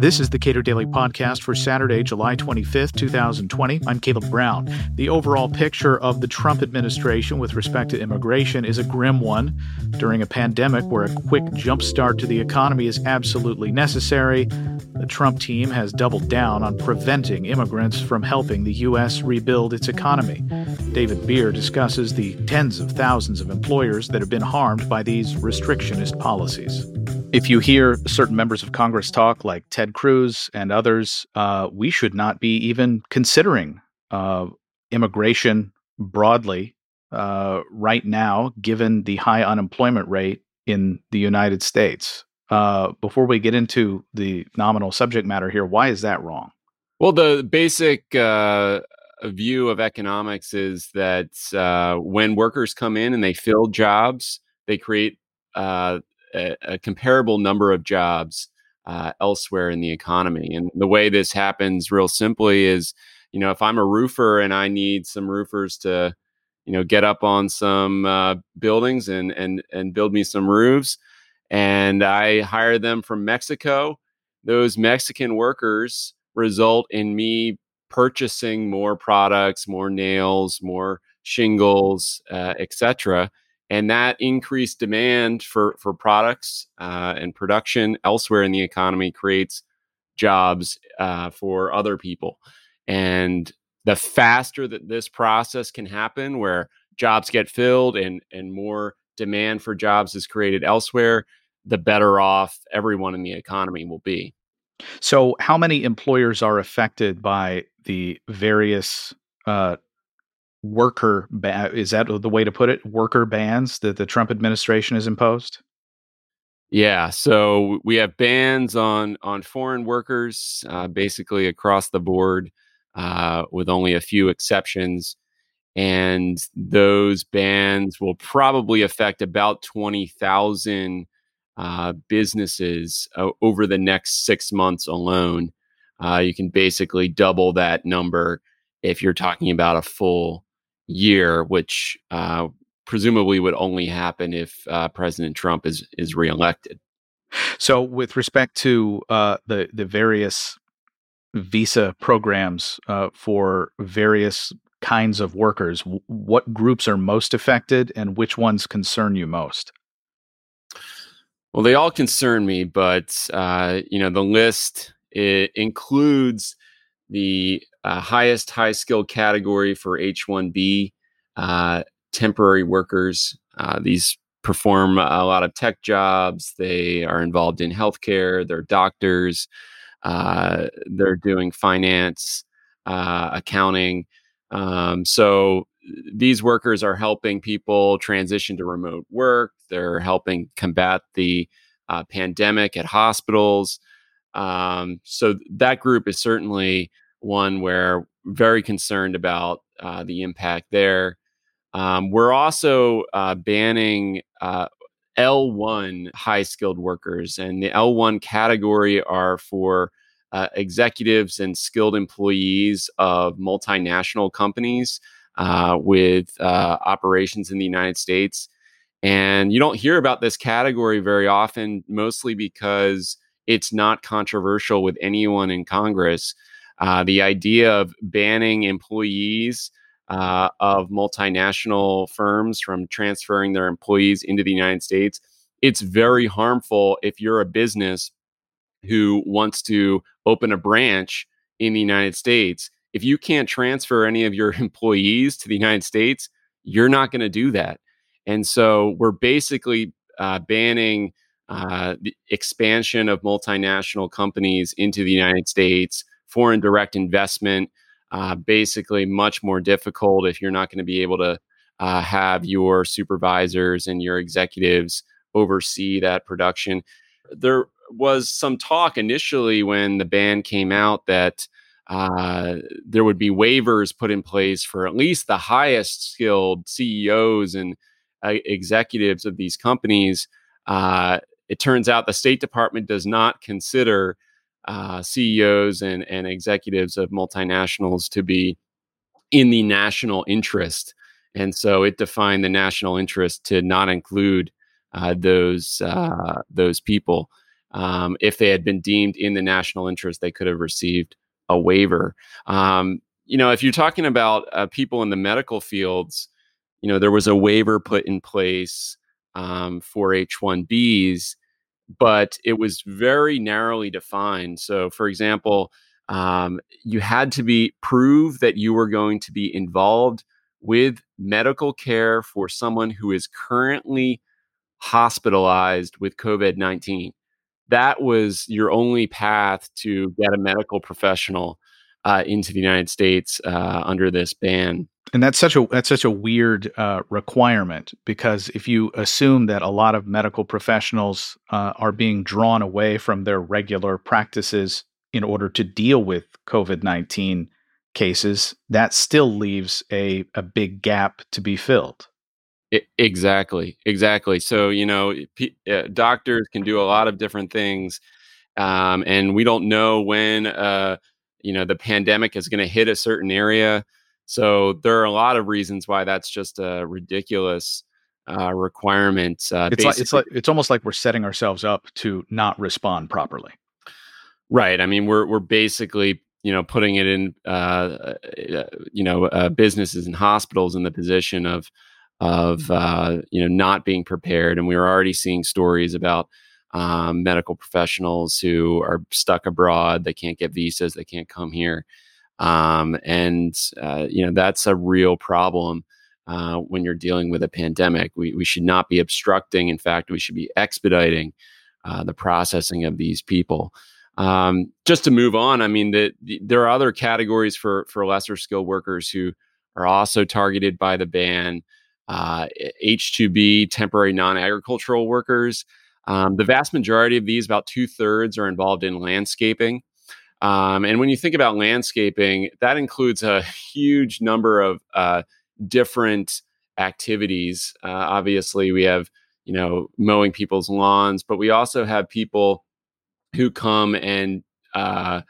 This is the Cato Daily Podcast for Saturday, July 25th, 2020. I'm Caleb Brown. The overall picture of the Trump administration with respect to immigration is a grim one. During a pandemic where a quick jumpstart to the economy is absolutely necessary, the Trump team has doubled down on preventing immigrants from helping the U.S. rebuild its economy. David Bier discusses the tens of thousands of employers that have been harmed by these restrictionist policies. If you hear certain members of Congress talk, like Ted Cruz and others, uh, we should not be even considering uh, immigration broadly uh, right now, given the high unemployment rate in the United States. Uh, before we get into the nominal subject matter here, why is that wrong? Well, the basic uh, view of economics is that uh, when workers come in and they fill jobs, they create uh, a, a comparable number of jobs uh, elsewhere in the economy. And the way this happens, real simply, is you know if I'm a roofer and I need some roofers to you know get up on some uh, buildings and and and build me some roofs, and I hire them from Mexico, those Mexican workers result in me purchasing more products, more nails, more shingles, uh, etc and that increased demand for for products uh, and production elsewhere in the economy creates jobs uh, for other people. And the faster that this process can happen where jobs get filled and and more demand for jobs is created elsewhere the better off everyone in the economy will be. So how many employers are affected by the various uh, worker ban is that the way to put it worker bans that the Trump administration has imposed? Yeah, so we have bans on on foreign workers, uh, basically across the board, uh, with only a few exceptions, and those bans will probably affect about twenty thousand uh, businesses over the next six months alone. Uh, you can basically double that number if you're talking about a full year, which uh, presumably would only happen if uh, President Trump is is reelected. So, with respect to uh, the the various visa programs uh, for various kinds of workers, w- what groups are most affected, and which ones concern you most? Well, they all concern me, but uh, you know the list it includes the uh, highest high skill category for H1B uh, temporary workers. Uh, these perform a lot of tech jobs. They are involved in healthcare. They're doctors. Uh, they're doing finance, uh, accounting. Um, so these workers are helping people transition to remote work. They're helping combat the uh, pandemic at hospitals. Um, so that group is certainly one where very concerned about uh, the impact there. Um, we're also uh, banning uh, L1 high skilled workers, and the L1 category are for uh, executives and skilled employees of multinational companies uh, with uh, operations in the United States. And you don't hear about this category very often, mostly because it's not controversial with anyone in Congress. Uh, the idea of banning employees uh, of multinational firms from transferring their employees into the United States, it's very harmful if you're a business who wants to open a branch in the United States. If you can't transfer any of your employees to the United States, you're not going to do that. And so we're basically uh, banning uh, the expansion of multinational companies into the United States, foreign direct investment, uh, basically much more difficult if you're not going to be able to uh, have your supervisors and your executives oversee that production. There was some talk initially when the ban came out that uh, there would be waivers put in place for at least the highest skilled CEOs and uh, executives of these companies. Uh, it turns out the State Department does not consider uh, CEOs and, and executives of multinationals to be in the national interest. And so it defined the national interest to not include uh, those uh, those people. um, if they had been deemed in the national interest, they could have received a waiver. Um, you know, if you're talking about uh, people in the medical fields, you know, there was a waiver put in place um, for H-1Bs, but it was very narrowly defined. So, for example, um, you had to be prove that you were going to be involved with medical care for someone who is currently hospitalized with COVID 19. That was your only path to get a medical professional uh, into the United States uh, under this ban. And that's such a that's such a weird uh, requirement because if you assume that a lot of medical professionals uh, are being drawn away from their regular practices in order to deal with COVID nineteen cases, that still leaves a a big gap to be filled. It, exactly, exactly. So you know, p- uh, doctors can do a lot of different things, um, and we don't know when uh, you know the pandemic is going to hit a certain area. So there are a lot of reasons why that's just a ridiculous uh, requirement. Uh, it's like it's like it's almost like we're setting ourselves up to not respond properly. Right. I mean, we're we're basically you know putting it in uh, uh you know uh, businesses and hospitals in the position of of uh, you know not being prepared, and we are already seeing stories about um, medical professionals who are stuck abroad. They can't get visas. They can't come here. Um, and, uh, you know, that's a real problem uh, when you're dealing with a pandemic. We, we should not be obstructing. In fact, we should be expediting uh, the processing of these people. Um, just to move on, I mean, the, the, there are other categories for, for lesser skilled workers who are also targeted by the ban. H2B, uh, temporary non agricultural workers. Um, the vast majority of these, about two thirds, are involved in landscaping. Um, and when you think about landscaping, that includes a huge number of uh, different activities. Uh, obviously, we have you know mowing people's lawns, but we also have people who come and uh,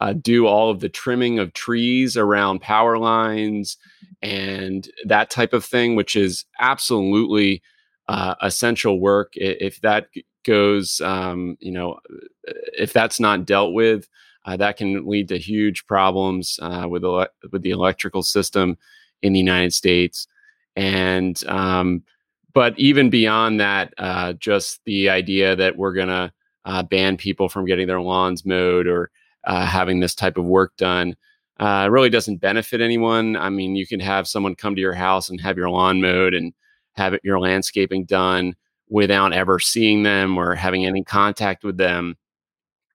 uh, do all of the trimming of trees around power lines and that type of thing, which is absolutely uh, essential work. If that goes, um, you know, if that's not dealt with, uh, that can lead to huge problems uh, with ele- with the electrical system in the United States. And um, but even beyond that, uh, just the idea that we're gonna uh, ban people from getting their lawns mowed or uh, having this type of work done uh, really doesn't benefit anyone. I mean, you can have someone come to your house and have your lawn mowed and have it, your landscaping done without ever seeing them or having any contact with them.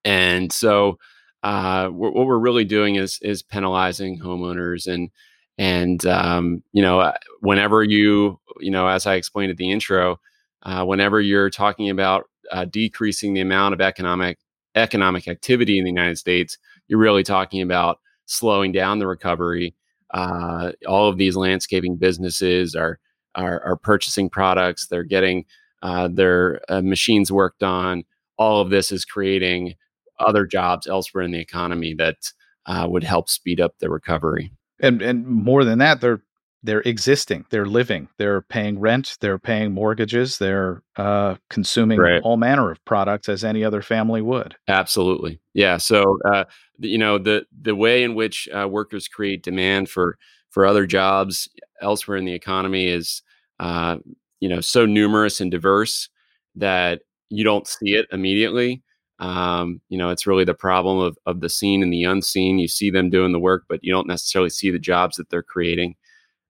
And so uh, what we're really doing is is penalizing homeowners and and um, you know uh, whenever you you know as I explained at the intro, uh, whenever you're talking about uh, decreasing the amount of economic economic activity in the United States, you're really talking about slowing down the recovery. Uh, all of these landscaping businesses are are, are purchasing products. They're getting uh, their machines worked on. All of this is creating other jobs elsewhere in the economy that uh, would help speed up the recovery. And and more than that, they're they're existing, they're living, they're paying rent, they're paying mortgages, they're uh, consuming right. all manner of products as any other family would. Absolutely, yeah. So uh, you know the the way in which uh, workers create demand for for other jobs elsewhere in the economy is uh, you know so numerous and diverse that you don't see it immediately um, you know, it's really the problem of, of the seen and the unseen. You see them doing the work, but you don't necessarily see the jobs that they're creating.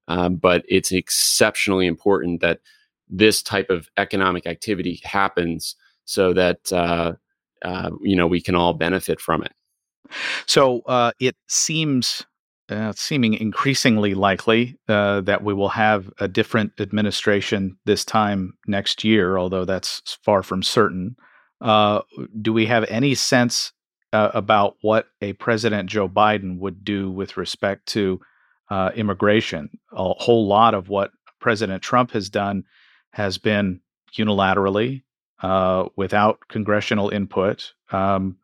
Um, but it's exceptionally important that this type of economic activity happens so that uh, uh, you know we can all benefit from it. So uh, it seems uh, seeming increasingly likely uh, that we will have a different administration this time next year, although that's far from certain. Uh, do we have any sense uh, about what a President Joe Biden would do with respect to uh, immigration? A whole lot of what President Trump has done has been unilaterally, uh, without congressional input. Um,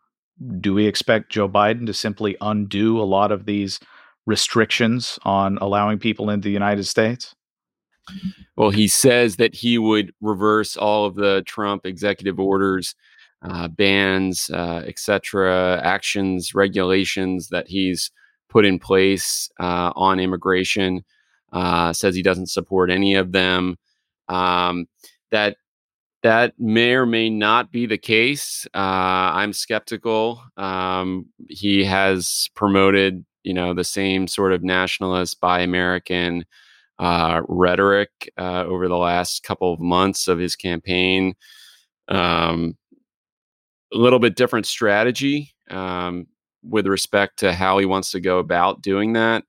do we expect Joe Biden to simply undo a lot of these restrictions on allowing people into the United States? Well, he says that he would reverse all of the Trump executive orders uh, bans, uh, etc., actions, regulations that he's put in place uh, on immigration. Uh, says he doesn't support any of them. Um, that that may or may not be the case. Uh, I'm skeptical. Um, he has promoted, you know, the same sort of nationalist, buy American uh, rhetoric uh, over the last couple of months of his campaign. Um, a little bit different strategy um, with respect to how he wants to go about doing that.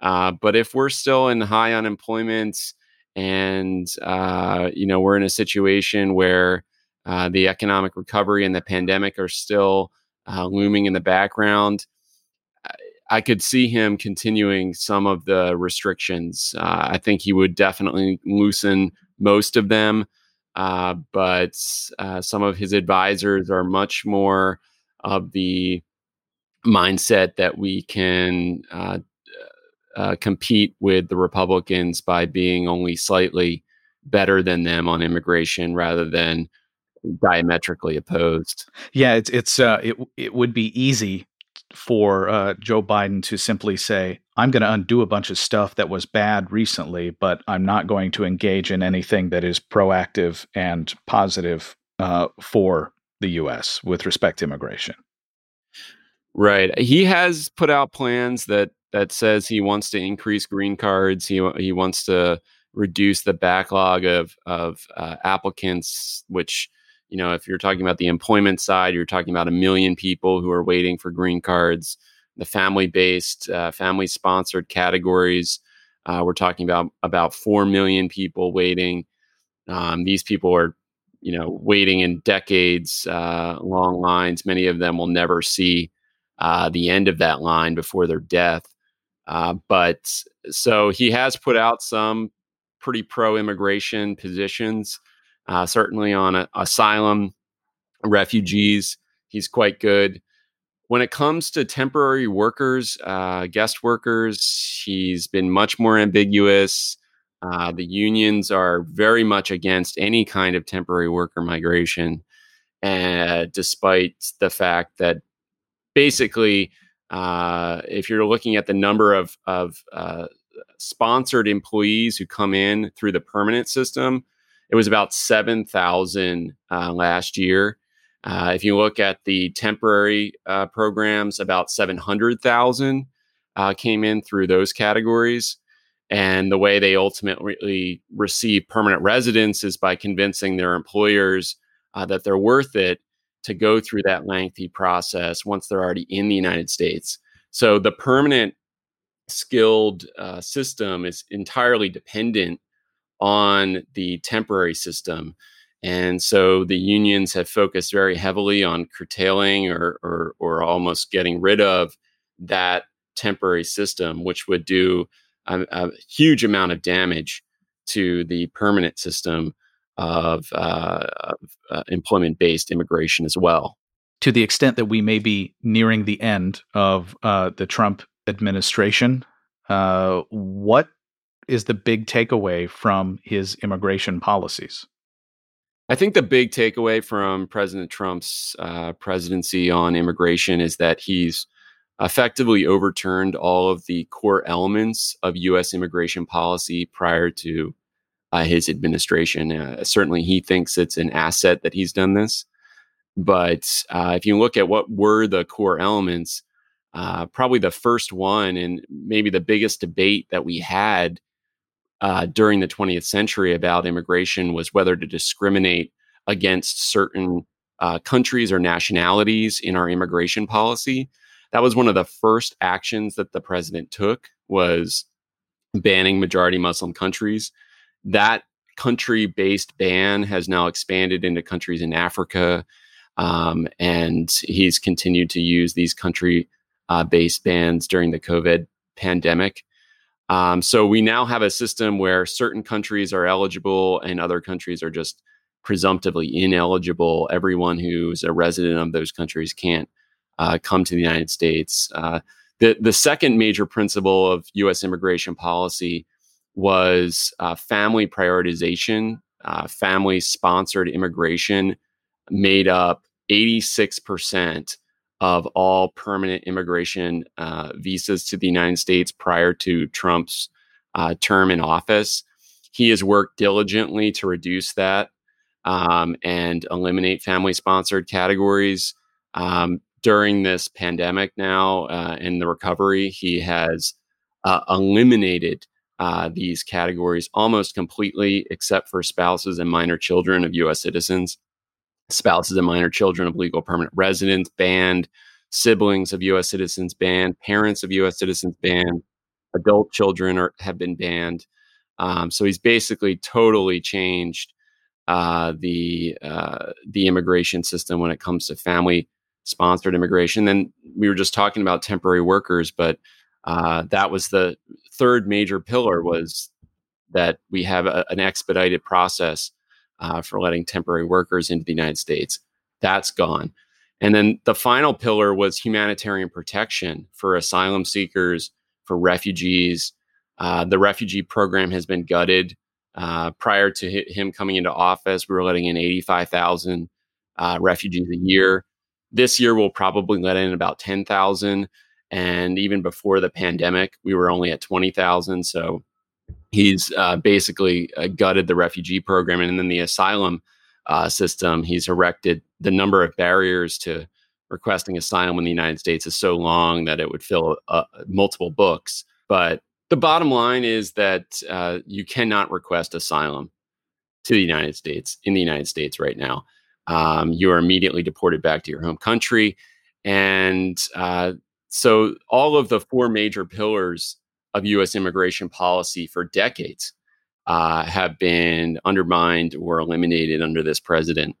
Uh, but if we're still in high unemployment and uh, you know we're in a situation where uh, the economic recovery and the pandemic are still uh, looming in the background, I could see him continuing some of the restrictions. Uh, I think he would definitely loosen most of them. Uh, but uh, some of his advisors are much more of the mindset that we can uh, uh, compete with the Republicans by being only slightly better than them on immigration rather than diametrically opposed. Yeah, it's it's uh, it it would be easy for uh, Joe Biden to simply say, I'm going to undo a bunch of stuff that was bad recently, but I'm not going to engage in anything that is proactive and positive uh, for the U.S. with respect to immigration. Right. He has put out plans that that says he wants to increase green cards. He he wants to reduce the backlog of of uh, applicants, which you know, if you're talking about the employment side, you're talking about a million people who are waiting for green cards. The family-based, uh, family-sponsored categories, uh, we're talking about about four million people waiting. Um, these people are, you know, waiting in decades, uh, long lines. Many of them will never see uh, the end of that line before their death. Uh, but so he has put out some pretty pro-immigration positions uh, certainly on a, asylum, refugees. He's quite good. When it comes to temporary workers, uh, guest workers, he's been much more ambiguous. Uh, the unions are very much against any kind of temporary worker migration, uh, despite the fact that basically, uh, if you're looking at the number of, of uh, sponsored employees who come in through the permanent system, it was about 7,000 uh, last year. Uh, if you look at the temporary uh, programs, about 700,000 uh, came in through those categories. And the way they ultimately receive permanent residence is by convincing their employers uh, that they're worth it to go through that lengthy process once they're already in the United States. So the permanent skilled uh, system is entirely dependent on the temporary system. And so the unions have focused very heavily on curtailing or, or, or almost getting rid of that temporary system, which would do a, a huge amount of damage to the permanent system of, uh, of uh, employment based immigration as well. To the extent that we may be nearing the end of uh, the Trump administration, uh, what is the big takeaway from his immigration policies? I think the big takeaway from President Trump's uh, presidency on immigration is that he's effectively overturned all of the core elements of U.S. immigration policy prior to uh, his administration. Uh, certainly, he thinks it's an asset that he's done this. But uh, if you look at what were the core elements, uh, probably the first one and maybe the biggest debate that we had uh, during the 20th century about immigration was whether to discriminate against certain uh, countries or nationalities in our immigration policy. That was one of the first actions that the president took was banning majority Muslim countries. That country-based ban has now expanded into countries in Africa, um, and he's continued to use these country-based bans during the COVID pandemic. Um, so we now have a system where certain countries are eligible and other countries are just presumptively ineligible. Everyone who's a resident of those countries can't uh, come to the United States. Uh, the the second major principle of U.S. immigration policy was uh, family prioritization, uh, family sponsored immigration, made up 86% of all permanent immigration uh, visas to the United States prior to Trump's uh, term in office. He has worked diligently to reduce that um, and eliminate family sponsored categories. Um, during this pandemic now uh, in the recovery, he has uh, eliminated uh, these categories almost completely, except for spouses and minor children of U.S. citizens spouses and minor children of legal permanent residents banned, siblings of U.S. citizens banned, parents of U.S. citizens banned, adult children are, have been banned. Um, so he's basically totally changed uh, the uh, the immigration system when it comes to family sponsored immigration. Then we were just talking about temporary workers, but uh, that was the third major pillar was that we have a, an expedited process uh, for letting temporary workers into the United States. That's gone. And then the final pillar was humanitarian protection for asylum seekers, for refugees. Uh, the refugee program has been gutted. Uh, prior to him coming into office, we were letting in 85,000 uh, refugees a year. This year, we'll probably let in about 10,000. And even before the pandemic, we were only at 20,000. So he's uh, basically uh, gutted the refugee program and then the asylum uh, system. He's erected the number of barriers to requesting asylum in the United States is so long that it would fill uh, multiple books. But the bottom line is that uh, you cannot request asylum to the United States in the United States right now. Um, you are immediately deported back to your home country. And uh, so all of the four major pillars of U.S. immigration policy for decades uh, have been undermined or eliminated under this president.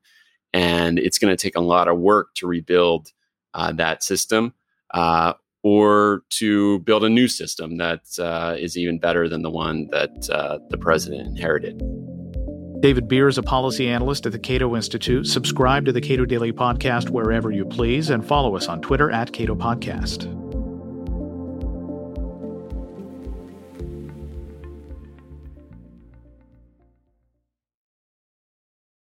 And it's going to take a lot of work to rebuild uh, that system uh, or to build a new system that uh, is even better than the one that uh, the president inherited. David Bier is a policy analyst at the Cato Institute. Subscribe to the Cato Daily Podcast wherever you please and follow us on Twitter at Cato Podcast.